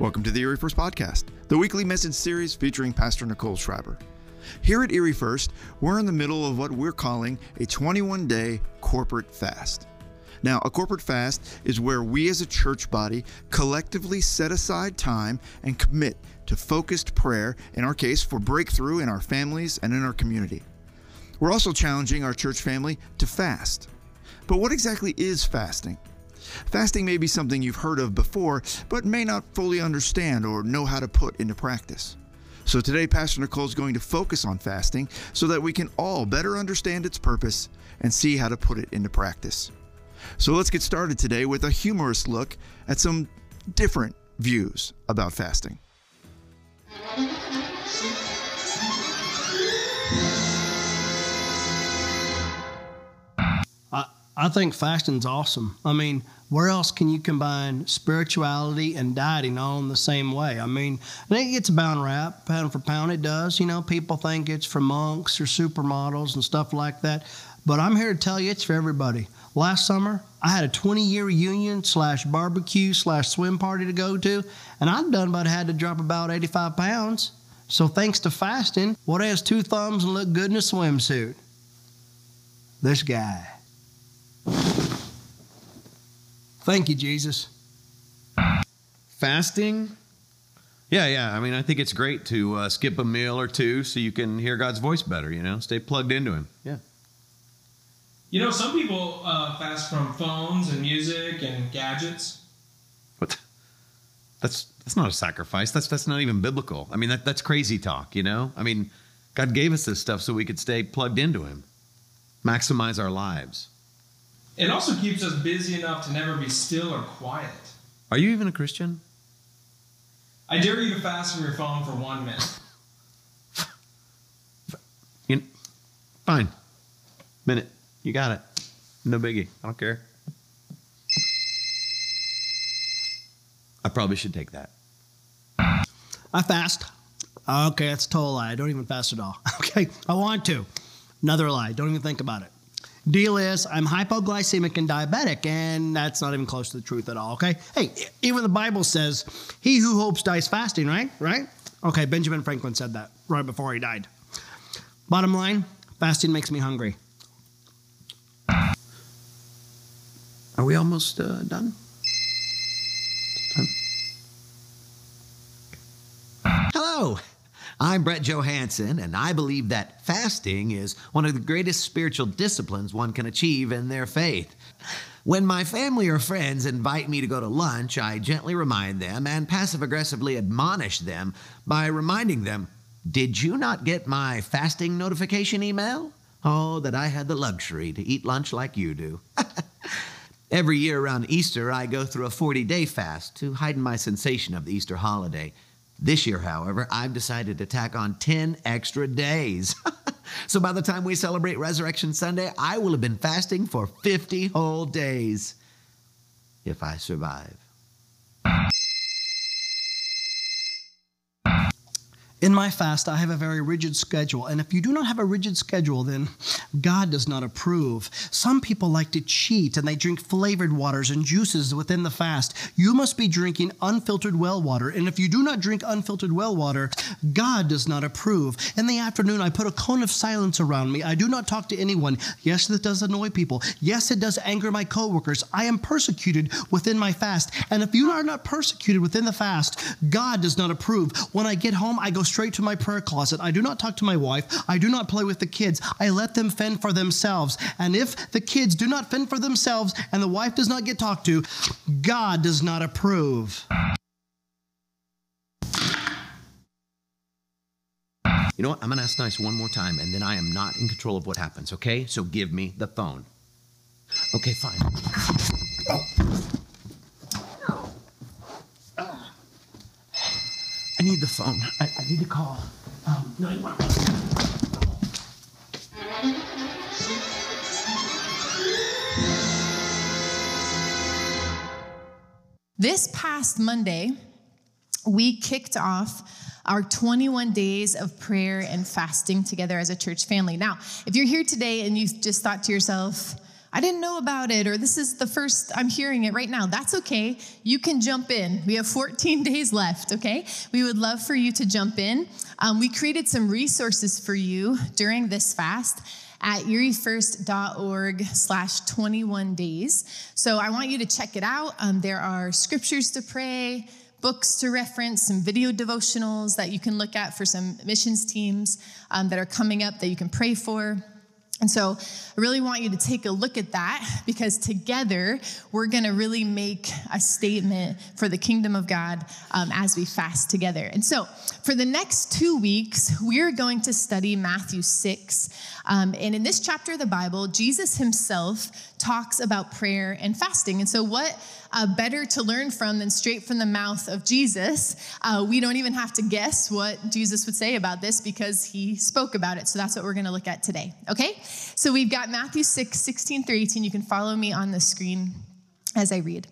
Welcome to the Erie First Podcast, the weekly message series featuring Pastor Nicole Schreiber. Here at Erie First, we're in the middle of what we're calling a 21 day corporate fast. Now, a corporate fast is where we as a church body collectively set aside time and commit to focused prayer, in our case, for breakthrough in our families and in our community. We're also challenging our church family to fast. But what exactly is fasting? Fasting may be something you've heard of before, but may not fully understand or know how to put into practice. So today, Pastor Nicole is going to focus on fasting so that we can all better understand its purpose and see how to put it into practice. So let's get started today with a humorous look at some different views about fasting. I think fasting's awesome. I mean, where else can you combine spirituality and dieting all in the same way? I mean, I it gets a bound rap, pound for pound, it does. You know, people think it's for monks or supermodels and stuff like that. But I'm here to tell you it's for everybody. Last summer, I had a 20 year reunion slash barbecue slash swim party to go to, and I'd done but had to drop about 85 pounds. So thanks to fasting, what has two thumbs and look good in a swimsuit? This guy. Thank you, Jesus. Fasting? Yeah, yeah. I mean, I think it's great to uh, skip a meal or two so you can hear God's voice better, you know, stay plugged into Him. Yeah. You know, some people uh, fast from phones and music and gadgets. What? That's that's not a sacrifice. That's that's not even biblical. I mean, that that's crazy talk. You know. I mean, God gave us this stuff so we could stay plugged into Him, maximize our lives. It also keeps us busy enough to never be still or quiet. Are you even a Christian? I dare you to fast from your phone for one minute. You, fine. Minute. You got it. No biggie. I don't care. I probably should take that. I fast. Okay, that's a total lie. I don't even fast at all. Okay, I want to. Another lie. Don't even think about it. Deal is, I'm hypoglycemic and diabetic, and that's not even close to the truth at all, okay? Hey, even the Bible says, he who hopes dies fasting, right? Right? Okay, Benjamin Franklin said that right before he died. Bottom line, fasting makes me hungry. Are we almost uh, done? Hello. I'm Brett Johansson, and I believe that fasting is one of the greatest spiritual disciplines one can achieve in their faith. When my family or friends invite me to go to lunch, I gently remind them and passive aggressively admonish them by reminding them, Did you not get my fasting notification email? Oh, that I had the luxury to eat lunch like you do. Every year around Easter, I go through a 40 day fast to heighten my sensation of the Easter holiday. This year, however, I've decided to tack on 10 extra days. so by the time we celebrate Resurrection Sunday, I will have been fasting for 50 whole days. If I survive. In my fast, I have a very rigid schedule. And if you do not have a rigid schedule, then God does not approve. Some people like to cheat and they drink flavored waters and juices within the fast. You must be drinking unfiltered well water. And if you do not drink unfiltered well water, God does not approve. In the afternoon, I put a cone of silence around me. I do not talk to anyone. Yes, that does annoy people. Yes, it does anger my coworkers. I am persecuted within my fast. And if you are not persecuted within the fast, God does not approve. When I get home, I go straight to my prayer closet. I do not talk to my wife. I do not play with the kids. I let them fend for themselves. And if the kids do not fend for themselves and the wife does not get talked to, God does not approve. You know what? I'm going to ask nice one more time, and then I am not in control of what happens, okay? So give me the phone. Okay, fine. Oh. I need the phone. I, I need to call. Um, 911. This past Monday, we kicked off our 21 days of prayer and fasting together as a church family. Now, if you're here today and you just thought to yourself, I didn't know about it, or this is the first I'm hearing it right now, that's okay. You can jump in. We have 14 days left, okay? We would love for you to jump in. Um, we created some resources for you during this fast at eriefirst.org slash 21 days. So I want you to check it out. Um, there are scriptures to pray, books to reference, some video devotionals that you can look at for some missions teams um, that are coming up that you can pray for. And so I really want you to take a look at that because together we're going to really make a statement for the kingdom of God um, as we fast together. And so for the next two weeks, we're going to study Matthew 6. Um, and in this chapter of the Bible, Jesus himself talks about prayer and fasting. And so, what uh, better to learn from than straight from the mouth of Jesus? Uh, we don't even have to guess what Jesus would say about this because he spoke about it. So, that's what we're going to look at today. Okay? So, we've got Matthew 6, 16 through 18. You can follow me on the screen as I read.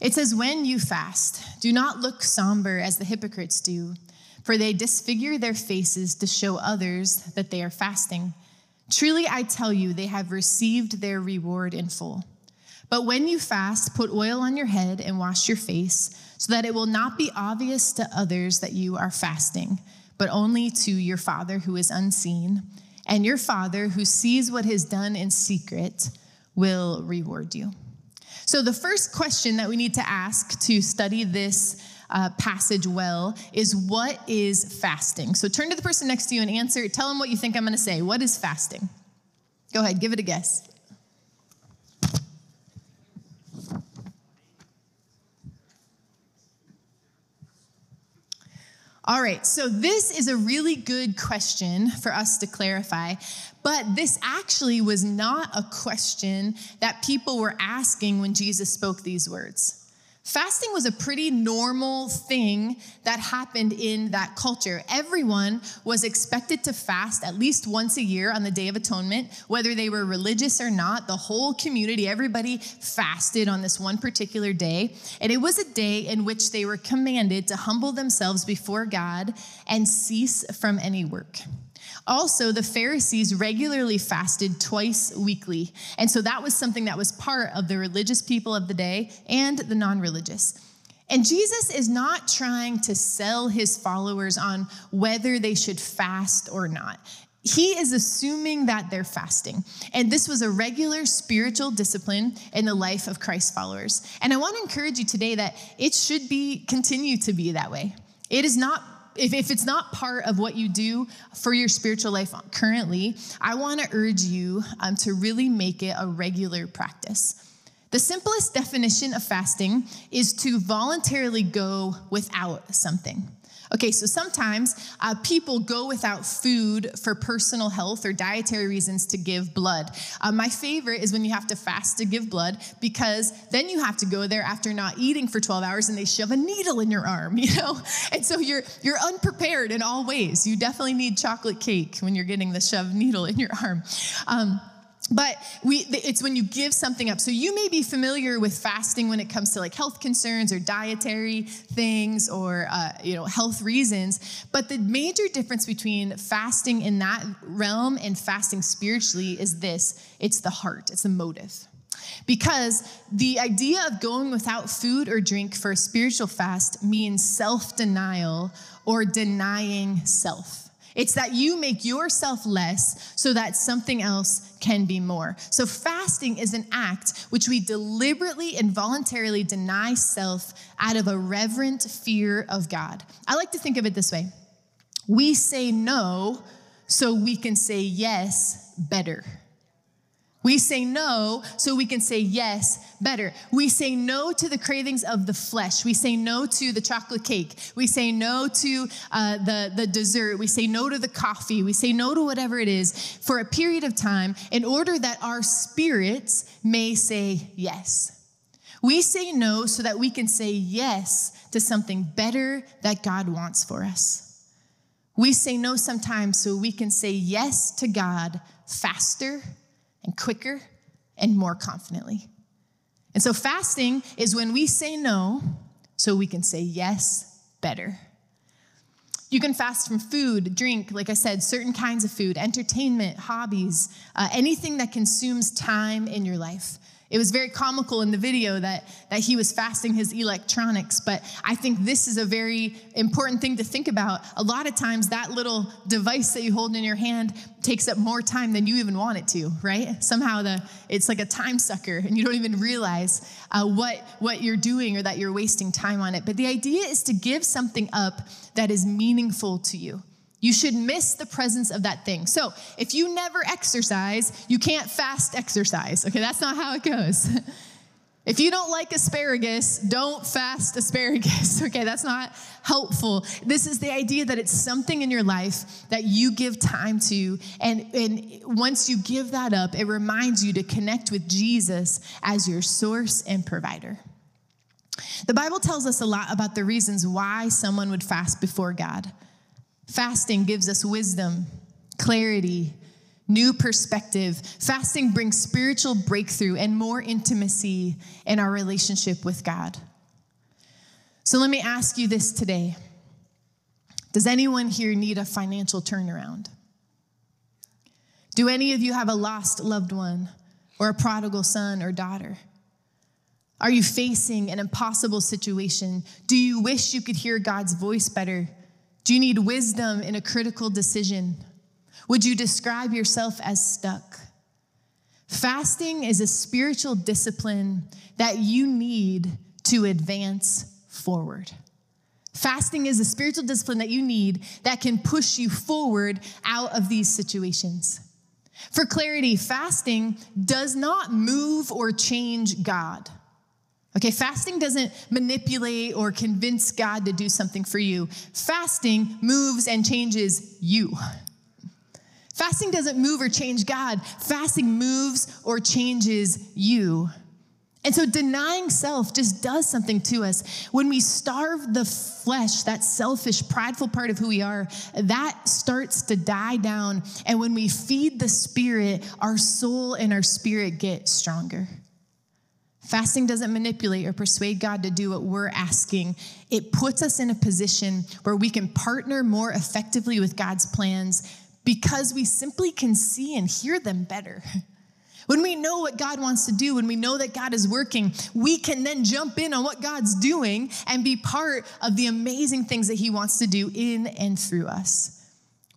It says, When you fast, do not look somber as the hypocrites do, for they disfigure their faces to show others that they are fasting. Truly, I tell you, they have received their reward in full. But when you fast, put oil on your head and wash your face, so that it will not be obvious to others that you are fasting, but only to your Father who is unseen. And your Father who sees what is done in secret will reward you. So, the first question that we need to ask to study this uh, passage well is what is fasting? So turn to the person next to you and answer, tell them what you think I'm going to say. What is fasting? Go ahead, give it a guess. All right, so this is a really good question for us to clarify, but this actually was not a question that people were asking when Jesus spoke these words. Fasting was a pretty normal thing that happened in that culture. Everyone was expected to fast at least once a year on the Day of Atonement, whether they were religious or not. The whole community, everybody fasted on this one particular day. And it was a day in which they were commanded to humble themselves before God and cease from any work. Also, the Pharisees regularly fasted twice weekly. And so that was something that was part of the religious people of the day and the non religious. And Jesus is not trying to sell his followers on whether they should fast or not. He is assuming that they're fasting. And this was a regular spiritual discipline in the life of Christ followers. And I want to encourage you today that it should be continue to be that way. It is not if, if it's not part of what you do for your spiritual life currently, I want to urge you um, to really make it a regular practice. The simplest definition of fasting is to voluntarily go without something. Okay, so sometimes uh, people go without food for personal health or dietary reasons to give blood. Uh, my favorite is when you have to fast to give blood because then you have to go there after not eating for 12 hours and they shove a needle in your arm, you know? And so you're you're unprepared in all ways. You definitely need chocolate cake when you're getting the shoved needle in your arm. Um, but we it's when you give something up. So you may be familiar with fasting when it comes to like health concerns or dietary things or uh, you know health reasons. But the major difference between fasting in that realm and fasting spiritually is this it's the heart it's the motive. Because the idea of going without food or drink for a spiritual fast means self-denial or denying self it's that you make yourself less so that something else can be more. So, fasting is an act which we deliberately and voluntarily deny self out of a reverent fear of God. I like to think of it this way we say no so we can say yes better. We say no so we can say yes better. We say no to the cravings of the flesh. We say no to the chocolate cake. We say no to uh, the, the dessert. We say no to the coffee. We say no to whatever it is for a period of time in order that our spirits may say yes. We say no so that we can say yes to something better that God wants for us. We say no sometimes so we can say yes to God faster and quicker and more confidently. And so, fasting is when we say no so we can say yes better. You can fast from food, drink, like I said, certain kinds of food, entertainment, hobbies, uh, anything that consumes time in your life. It was very comical in the video that, that he was fasting his electronics, but I think this is a very important thing to think about. A lot of times, that little device that you hold in your hand takes up more time than you even want it to, right? Somehow the, it's like a time sucker, and you don't even realize uh, what, what you're doing or that you're wasting time on it. But the idea is to give something up that is meaningful to you. You should miss the presence of that thing. So, if you never exercise, you can't fast exercise. Okay, that's not how it goes. If you don't like asparagus, don't fast asparagus. Okay, that's not helpful. This is the idea that it's something in your life that you give time to. And, and once you give that up, it reminds you to connect with Jesus as your source and provider. The Bible tells us a lot about the reasons why someone would fast before God. Fasting gives us wisdom, clarity, new perspective. Fasting brings spiritual breakthrough and more intimacy in our relationship with God. So let me ask you this today Does anyone here need a financial turnaround? Do any of you have a lost loved one or a prodigal son or daughter? Are you facing an impossible situation? Do you wish you could hear God's voice better? Do you need wisdom in a critical decision? Would you describe yourself as stuck? Fasting is a spiritual discipline that you need to advance forward. Fasting is a spiritual discipline that you need that can push you forward out of these situations. For clarity, fasting does not move or change God. Okay, fasting doesn't manipulate or convince God to do something for you. Fasting moves and changes you. Fasting doesn't move or change God, fasting moves or changes you. And so denying self just does something to us. When we starve the flesh, that selfish, prideful part of who we are, that starts to die down. And when we feed the spirit, our soul and our spirit get stronger. Fasting doesn't manipulate or persuade God to do what we're asking. It puts us in a position where we can partner more effectively with God's plans because we simply can see and hear them better. When we know what God wants to do, when we know that God is working, we can then jump in on what God's doing and be part of the amazing things that He wants to do in and through us.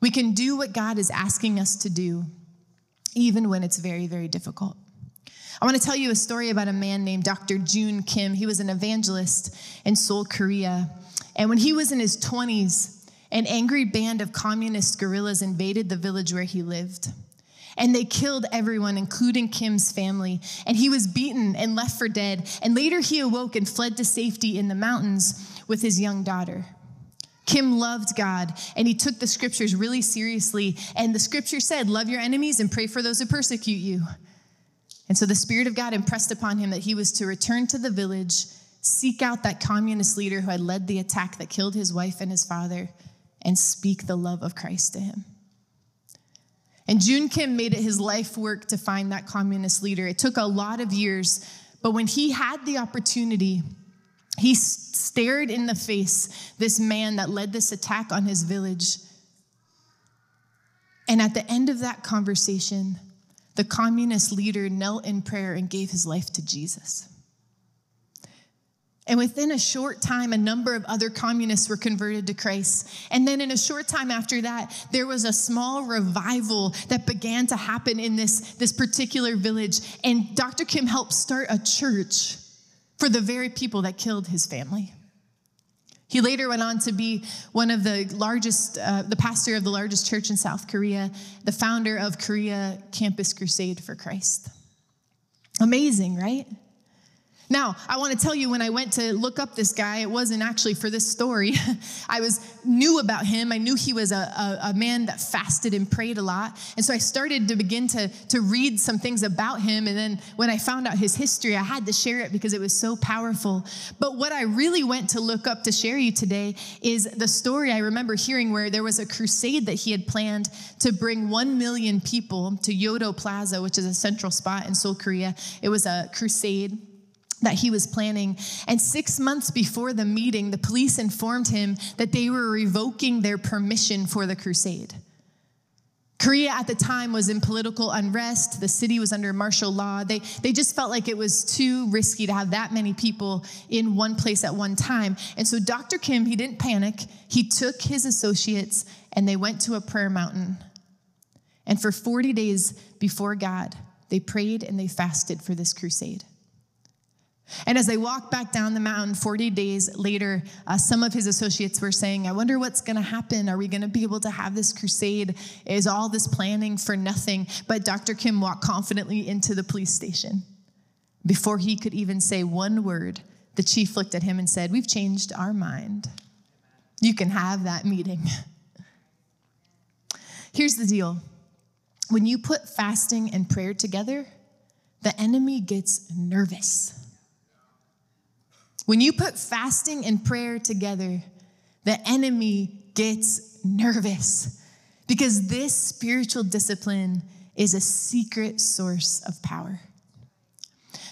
We can do what God is asking us to do, even when it's very, very difficult. I want to tell you a story about a man named Dr. Joon Kim. He was an evangelist in Seoul, Korea. And when he was in his 20s, an angry band of communist guerrillas invaded the village where he lived. And they killed everyone, including Kim's family. And he was beaten and left for dead. And later he awoke and fled to safety in the mountains with his young daughter. Kim loved God and he took the scriptures really seriously. And the scripture said, Love your enemies and pray for those who persecute you. And so the Spirit of God impressed upon him that he was to return to the village, seek out that communist leader who had led the attack that killed his wife and his father, and speak the love of Christ to him. And Joon Kim made it his life work to find that communist leader. It took a lot of years, but when he had the opportunity, he stared in the face this man that led this attack on his village. And at the end of that conversation, the communist leader knelt in prayer and gave his life to Jesus. And within a short time, a number of other communists were converted to Christ. And then, in a short time after that, there was a small revival that began to happen in this, this particular village. And Dr. Kim helped start a church for the very people that killed his family. He later went on to be one of the largest, uh, the pastor of the largest church in South Korea, the founder of Korea Campus Crusade for Christ. Amazing, right? Now, I want to tell you when I went to look up this guy, it wasn't actually for this story. I was knew about him. I knew he was a, a, a, man that fasted and prayed a lot. And so I started to begin to, to read some things about him. And then when I found out his history, I had to share it because it was so powerful. But what I really went to look up to share you today is the story I remember hearing where there was a crusade that he had planned to bring 1 million people to Yoido Plaza, which is a central spot in Seoul, Korea. It was a crusade that he was planning. And six months before the meeting, the police informed him that they were revoking their permission for the crusade. Korea at the time was in political unrest. The city was under martial law. They, they just felt like it was too risky to have that many people in one place at one time. And so Dr. Kim, he didn't panic. He took his associates and they went to a prayer mountain. And for 40 days before God, they prayed and they fasted for this crusade. And as they walked back down the mountain 40 days later, uh, some of his associates were saying, I wonder what's going to happen. Are we going to be able to have this crusade? Is all this planning for nothing? But Dr. Kim walked confidently into the police station. Before he could even say one word, the chief looked at him and said, We've changed our mind. You can have that meeting. Here's the deal when you put fasting and prayer together, the enemy gets nervous. When you put fasting and prayer together, the enemy gets nervous because this spiritual discipline is a secret source of power.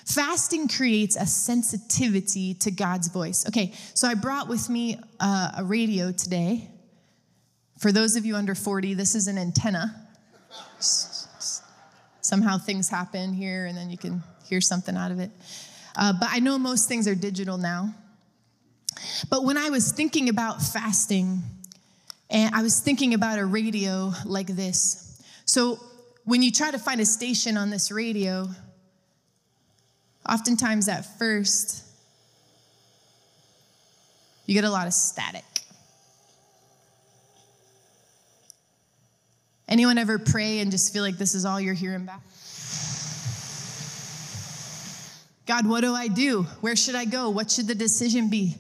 Fasting creates a sensitivity to God's voice. Okay, so I brought with me uh, a radio today. For those of you under 40, this is an antenna. Somehow things happen here, and then you can hear something out of it. Uh, but I know most things are digital now. But when I was thinking about fasting, and I was thinking about a radio like this. So when you try to find a station on this radio, oftentimes at first, you get a lot of static. Anyone ever pray and just feel like this is all you're hearing back? God, what do I do? Where should I go? What should the decision be?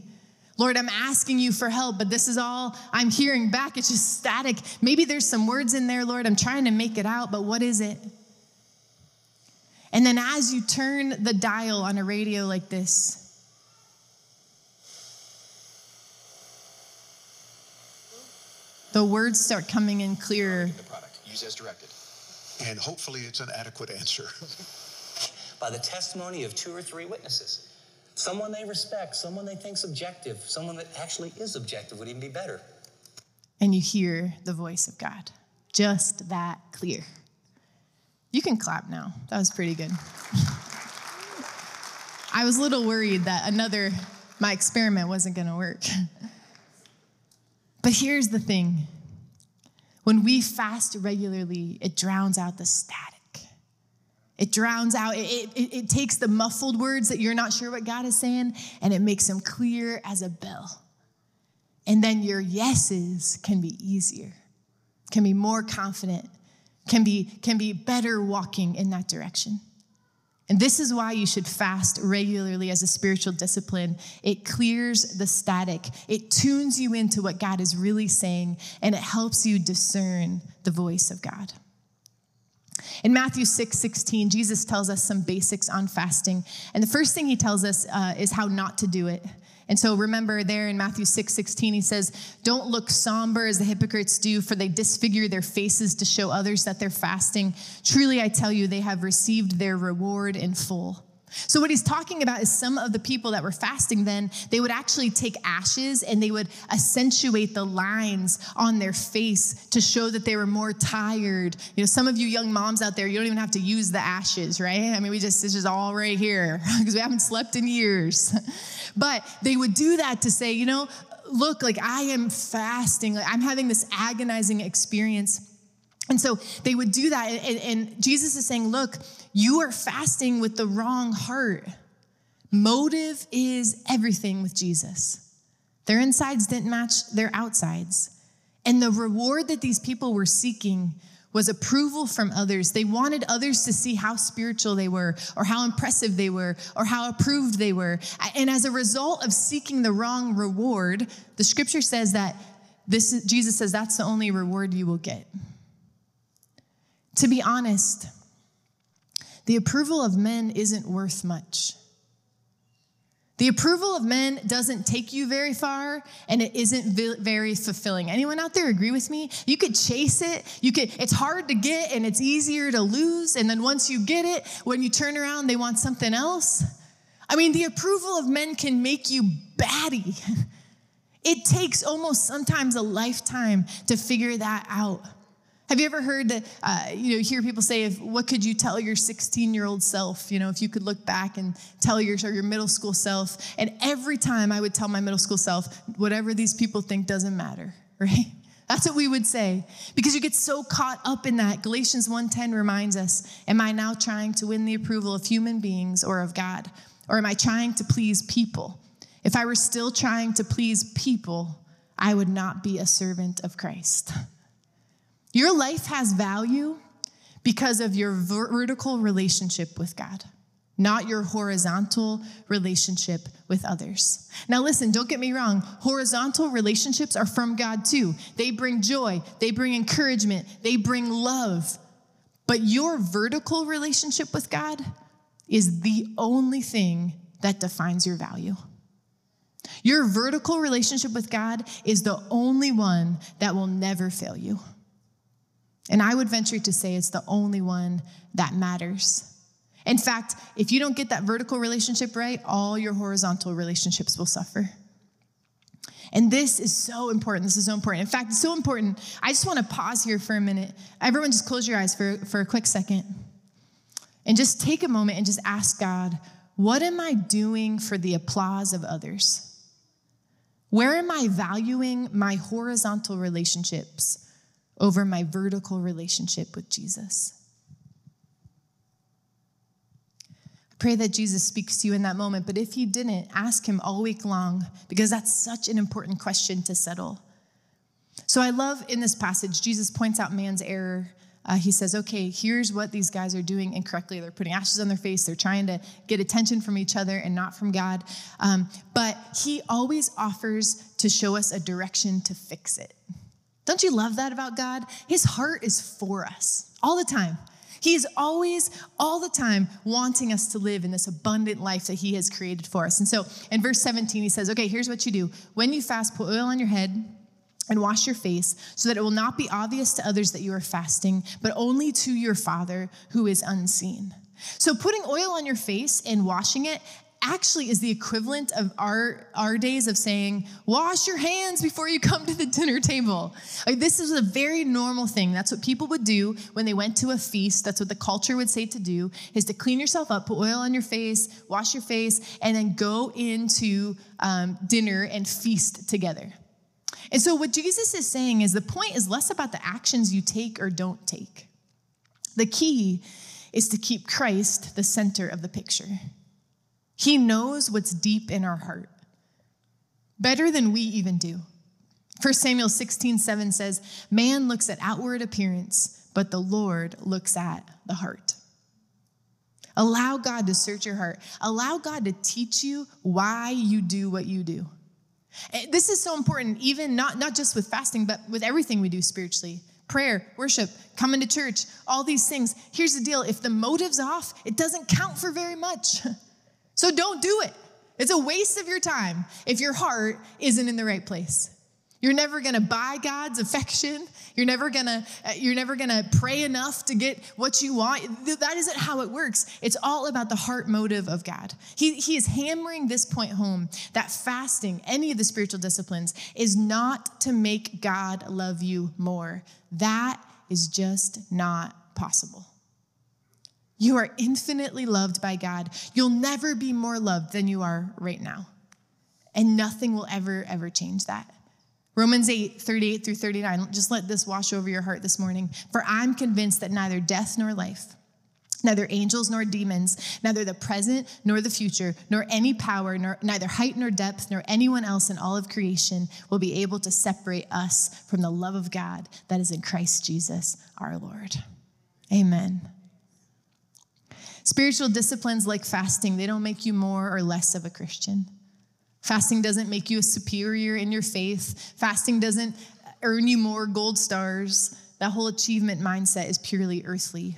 Lord, I'm asking you for help, but this is all I'm hearing back. It's just static. Maybe there's some words in there, Lord. I'm trying to make it out, but what is it? And then as you turn the dial on a radio like this, the words start coming in clearer. The product, use as directed. And hopefully it's an adequate answer. by the testimony of two or three witnesses. Someone they respect, someone they think's objective, someone that actually is objective would even be better. And you hear the voice of God, just that clear. You can clap now. That was pretty good. I was a little worried that another, my experiment wasn't going to work. But here's the thing when we fast regularly, it drowns out the static. It drowns out, it, it, it, takes the muffled words that you're not sure what God is saying, and it makes them clear as a bell. And then your yeses can be easier, can be more confident, can be, can be better walking in that direction. And this is why you should fast regularly as a spiritual discipline. It clears the static, it tunes you into what God is really saying, and it helps you discern the voice of God. In Matthew 6 16, Jesus tells us some basics on fasting. And the first thing he tells us uh, is how not to do it. And so remember there in Matthew 6 16, he says, Don't look somber as the hypocrites do, for they disfigure their faces to show others that they're fasting. Truly, I tell you, they have received their reward in full. So, what he's talking about is some of the people that were fasting then, they would actually take ashes and they would accentuate the lines on their face to show that they were more tired. You know, some of you young moms out there, you don't even have to use the ashes, right? I mean, we just, this is all right here because we haven't slept in years. but they would do that to say, you know, look, like I am fasting, like I'm having this agonizing experience. And so they would do that. And, and, Jesus is saying, look, you are fasting with the wrong heart. Motive is everything with Jesus. Their insides didn't match their outsides. And the reward that these people were seeking was approval from others. They wanted others to see how spiritual they were, or how impressive they were, or how approved they were. And as a result of seeking the wrong reward, the scripture says that this Jesus says that's the only reward you will get. To be honest, the approval of men isn't worth much. The approval of men doesn't take you very far and it isn't very fulfilling. Anyone out there agree with me? You could chase it. You could it's hard to get and it's easier to lose and then once you get it, when you turn around they want something else. I mean, the approval of men can make you batty. It takes almost sometimes a lifetime to figure that out. Have you ever heard that, uh, you know, hear people say, if, what could you tell your 16 year old self? You know, if you could look back and tell your, your middle school self. And every time I would tell my middle school self, whatever these people think doesn't matter, right? That's what we would say. Because you get so caught up in that. Galatians 1:10 reminds us, am I now trying to win the approval of human beings or of God? Or am I trying to please people? If I were still trying to please people, I would not be a servant of Christ. Your life has value because of your vertical relationship with God, not your horizontal relationship with others. Now, listen, don't get me wrong. Horizontal relationships are from God too. They bring joy, they bring encouragement, they bring love. But your vertical relationship with God is the only thing that defines your value. Your vertical relationship with God is the only one that will never fail you. And I would venture to say it's the only one that matters. In fact, if you don't get that vertical relationship right, all your horizontal relationships will suffer. And this is so important. This is so important. In fact, it's so important. I just want to pause here for a minute. Everyone, just close your eyes for, for a quick second and just take a moment and just ask God, what am I doing for the applause of others? Where am I valuing my horizontal relationships over my vertical relationship with Jesus? I pray that Jesus speaks to you in that moment, but if he didn't, ask him all week long because that's such an important question to settle. So I love in this passage, Jesus points out man's error uh, he says, okay, here's what these guys are doing incorrectly. They're putting ashes on their face. They're trying to get attention from each other and not from God. Um, but he always offers to show us a direction to fix it. Don't you love that about God? His heart is for us all the time. He is always, all the time, wanting us to live in this abundant life that He has created for us. And so in verse 17, He says, Okay, here's what you do. When you fast, put oil on your head and wash your face so that it will not be obvious to others that you are fasting, but only to your Father who is unseen. So, putting oil on your face and washing it actually is the equivalent of our, our days of saying, wash your hands before you come to the dinner table. Like, this is a very normal thing. That's what people would do when they went to a feast. That's what the culture would say to do, is to clean yourself up, put oil on your face, wash your face, and then go into um, dinner and feast together. And so, what Jesus is saying is the point is less about the actions you take or don't take. The key is to keep Christ the center of the picture. He knows what's deep in our heart, better than we even do. 1 Samuel 16, 7 says, Man looks at outward appearance, but the Lord looks at the heart. Allow God to search your heart. Allow God to teach you why you do what you do. Eh, this is so important, even not, not just with fasting, but with everything we do spiritually prayer, worship, coming to church, all these things. Here's the deal if the motive's off, it doesn't count for very much. So don't do it. It's a waste of your time if your heart isn't in the right place. You're never going to buy God's affection. You're never going to uh, you're never going to pray enough to get what you want. That isn't how it works. It's all about the heart motive of God. He, he is hammering this point home that fasting, any of the spiritual disciplines, is not to make God love you more. That is just not possible. You are infinitely loved by God. You'll never be more loved than you are right now. And nothing will ever, ever change that. Romans 8, 38 through 39. Just let this wash over your heart this morning. For I'm convinced that neither death nor life, neither angels nor demons, neither the present nor the future, nor any power, nor neither height nor depth, nor anyone else in all of creation will be able to separate us from the love of God that is in Christ Jesus our Lord. Amen. Spiritual disciplines like fasting, they don't make you more or less of a Christian. Fasting doesn't make you a superior in your faith. Fasting doesn't earn you more gold stars. That whole achievement mindset is purely earthly.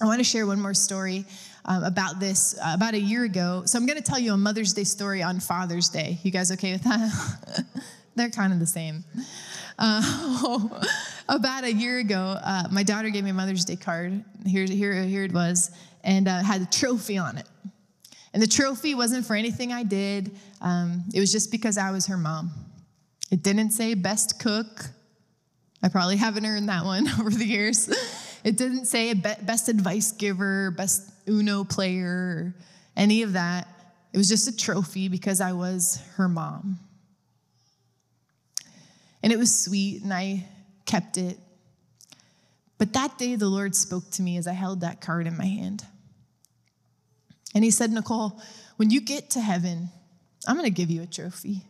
I want to share one more story um, about this uh, about a year ago. So I'm going to tell you a Mother's Day story on Father's Day. You guys okay with that? They're kind of the same. Uh, about a year ago, uh, my daughter gave me a Mother's Day card. Here, here, here it was, and uh, had a trophy on it. And the trophy wasn't for anything I did, um, it was just because I was her mom. It didn't say best cook. I probably haven't earned that one over the years. It didn't say best advice giver, best Uno player, any of that. It was just a trophy because I was her mom. And it was sweet, and I kept it. But that day, the Lord spoke to me as I held that card in my hand. And He said, Nicole, when you get to heaven, I'm going to give you a trophy.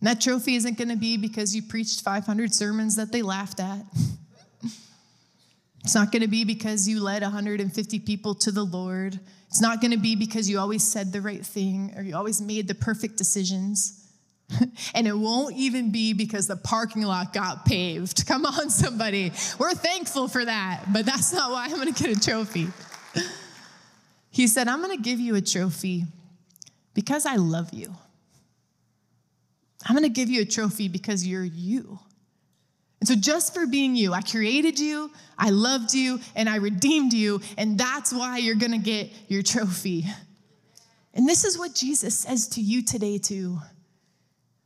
And that trophy isn't going to be because you preached 500 sermons that they laughed at. It's not going to be because you led 150 people to the Lord. It's not going to be because you always said the right thing or you always made the perfect decisions. and it won't even be because the parking lot got paved. Come on, somebody. We're thankful for that, but that's not why I'm going to get a trophy. He said, I'm going to give you a trophy because I love you. I'm going to give you a trophy because you're you. And so, just for being you, I created you, I loved you, and I redeemed you, and that's why you're gonna get your trophy. And this is what Jesus says to you today, too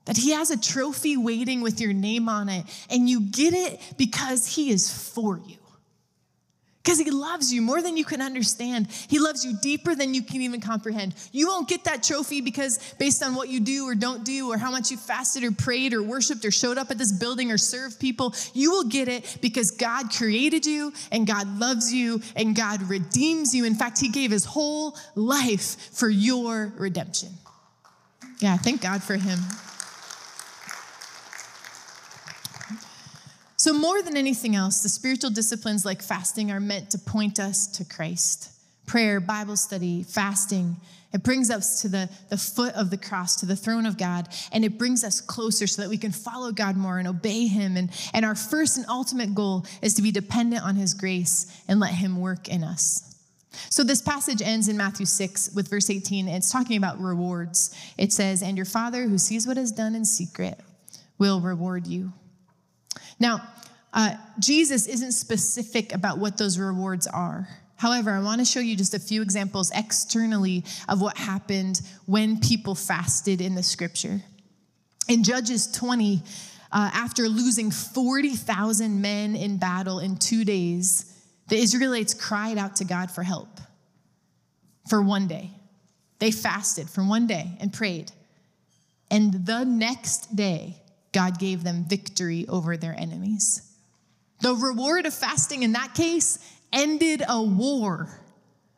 that he has a trophy waiting with your name on it, and you get it because he is for you because he loves you more than you can understand. He loves you deeper than you can even comprehend. You won't get that trophy because based on what you do or don't do, or how much you fasted or prayed or worshiped or showed up at this building or served people. You will get it because God created you and God loves you and God redeems you. In fact, He gave His whole life for your redemption. Yeah, thank God for Him. So, more than anything else, the spiritual disciplines like fasting are meant to point us to Christ. Prayer, Bible study, fasting, it brings us to the, the foot of the cross, to the throne of God, and it brings us closer so that we can follow God more and obey Him. And, and our first and ultimate goal is to be dependent on His grace and let Him work in us. So, this passage ends in Matthew 6 with verse 18. It's talking about rewards. It says, And your Father who sees what is done in secret will reward you. Now, uh, Jesus isn't specific about what those rewards are. However, I want to show you just a few examples externally of what happened when people fasted in the scripture. In Judges 20, uh, after losing 40,000 men in battle in two days, the Israelites cried out to God for help for one day. They fasted for one day and prayed. And the next day, God gave them victory over their enemies. The reward of fasting in that case ended a war.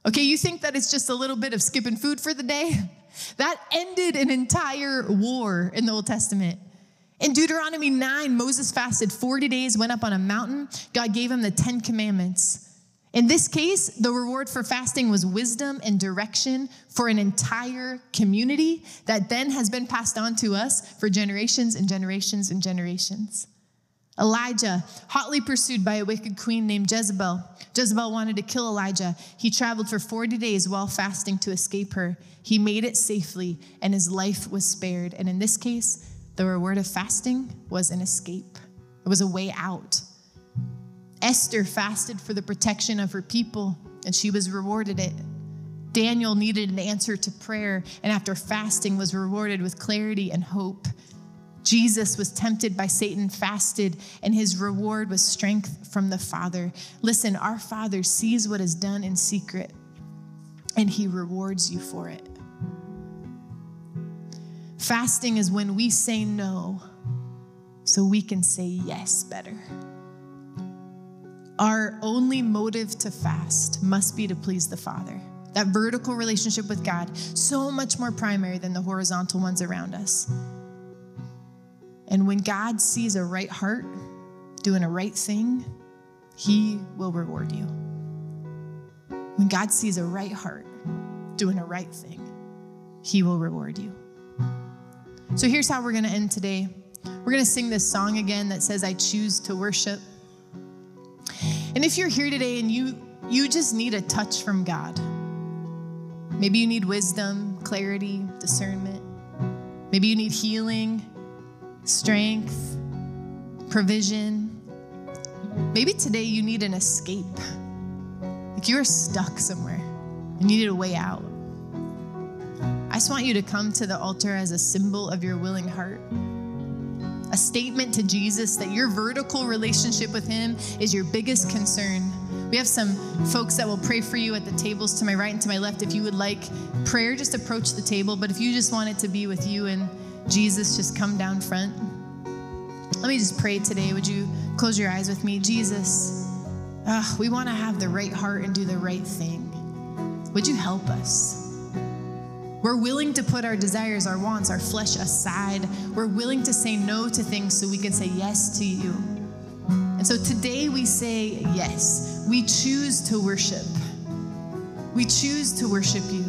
Okay, you think that it's just a little bit of skipping food for the day? That ended an entire war in the Old Testament. In Deuteronomy 9, Moses fasted 40 days, went up on a mountain. God gave him the 10 commandments. In this case, the reward for fasting was wisdom and direction for an entire community that then has been passed on to us for generations and generations and generations. Elijah, hotly pursued by a wicked queen named Jezebel. Jezebel wanted to kill Elijah. He traveled for 40 days while fasting to escape her. He made it safely, and his life was spared. And in this case, the reward of fasting was an escape, it was a way out. Esther fasted for the protection of her people, and she was rewarded it. Daniel needed an answer to prayer, and after fasting, was rewarded with clarity and hope. Jesus was tempted by Satan, fasted, and his reward was strength from the Father. Listen, our Father sees what is done in secret, and he rewards you for it. Fasting is when we say no so we can say yes better. Our only motive to fast must be to please the Father. That vertical relationship with God, so much more primary than the horizontal ones around us. And when God sees a right heart doing a right thing, He will reward you. When God sees a right heart doing a right thing, He will reward you. So here's how we're going to end today. We're going to sing this song again that says, I choose to worship. And if you're here today and you, you just need a touch from God, maybe you need wisdom, clarity, discernment, maybe you need healing strength, provision. Maybe today you need an escape. Like you are stuck somewhere and you need a way out. I just want you to come to the altar as a symbol of your willing heart. A statement to Jesus that your vertical relationship with Him is your biggest concern. We have some folks that will pray for you at the tables to my right and to my left. If you would like prayer, just approach the table. But if you just want it to be with you and Jesus, just come down front. Let me just pray today. Would you close your eyes with me? Jesus, uh, we want to have the right heart and do the right thing. Would you help us? We're willing to put our desires, our wants, our flesh aside. We're willing to say no to things so we can say yes to you. And so today we say yes. We choose to worship. We choose to worship you.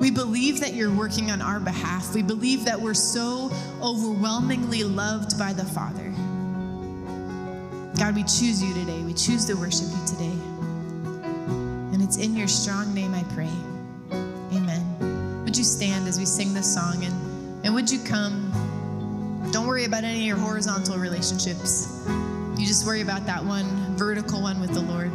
We believe that you're working on our behalf. We believe that we're so overwhelmingly loved by the Father. God, we choose you today. We choose to worship you today. And it's in your strong name I pray. Would you stand as we sing this song and, and would you come? Don't worry about any of your horizontal relationships. You just worry about that one vertical one with the Lord.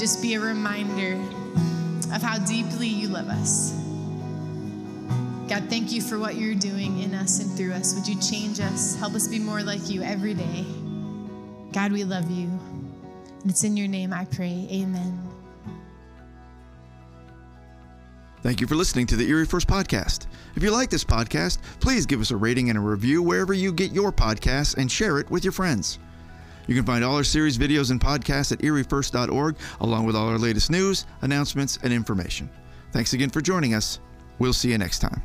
Just be a reminder of how deeply you love us. God, thank you for what you're doing in us and through us. Would you change us? Help us be more like you every day. God, we love you. And it's in your name I pray. Amen. Thank you for listening to the Erie First Podcast. If you like this podcast, please give us a rating and a review wherever you get your podcasts and share it with your friends. You can find all our series videos and podcasts at eriefirst.org, along with all our latest news, announcements, and information. Thanks again for joining us. We'll see you next time.